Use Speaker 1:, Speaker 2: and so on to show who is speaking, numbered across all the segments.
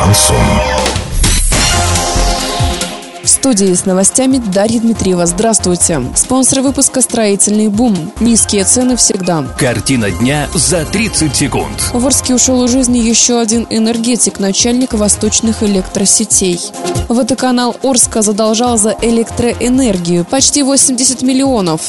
Speaker 1: Шансон.
Speaker 2: В студии с новостями Дарья Дмитриева. Здравствуйте. Спонсор выпуска «Строительный бум». Низкие цены всегда.
Speaker 3: Картина дня за 30 секунд.
Speaker 2: В Орске ушел из жизни еще один энергетик, начальник восточных электросетей. Водоканал Орска задолжал за электроэнергию почти 80 миллионов.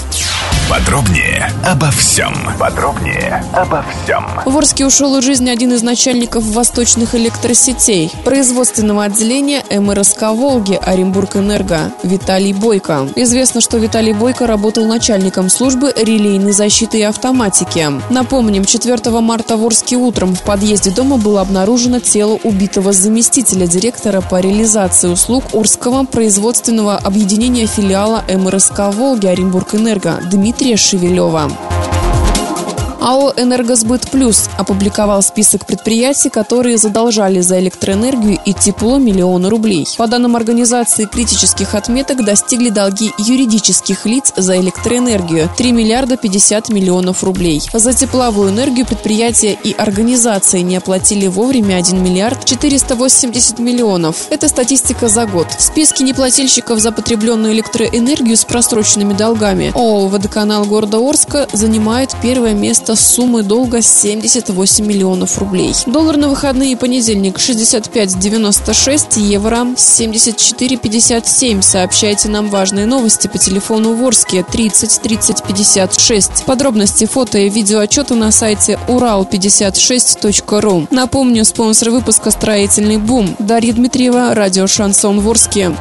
Speaker 1: Подробнее обо всем. Подробнее обо всем.
Speaker 2: В Орске ушел из жизни один из начальников восточных электросетей, производственного отделения МРСК «Волги» Оренбург-Энерго Виталий Бойко. Известно, что Виталий Бойко работал начальником службы релейной защиты и автоматики. Напомним, 4 марта в Орске утром в подъезде дома было обнаружено тело убитого заместителя директора по реализации услуг Орского производственного объединения филиала МРСК «Волги» Оренбург-Энерго Дмитрия Дмитрия Шевелева. АО «Энергосбыт Плюс» опубликовал список предприятий, которые задолжали за электроэнергию и тепло миллионы рублей. По данным организации критических отметок достигли долги юридических лиц за электроэнергию – 3 миллиарда 50 миллионов рублей. За тепловую энергию предприятия и организации не оплатили вовремя 1 миллиард 480 миллионов. Это статистика за год. В списке неплательщиков за потребленную электроэнергию с просроченными долгами ООО «Водоканал города Орска» занимает первое место с суммы долга 78 миллионов рублей. Доллар на выходные понедельник 65.96, евро 74.57. Сообщайте нам важные новости по телефону Ворске 30 30 56. Подробности, фото и видеоотчеты на сайте урал56.ру. Напомню, спонсор выпуска «Строительный бум». Дарья Дмитриева, радио «Шансон Ворске».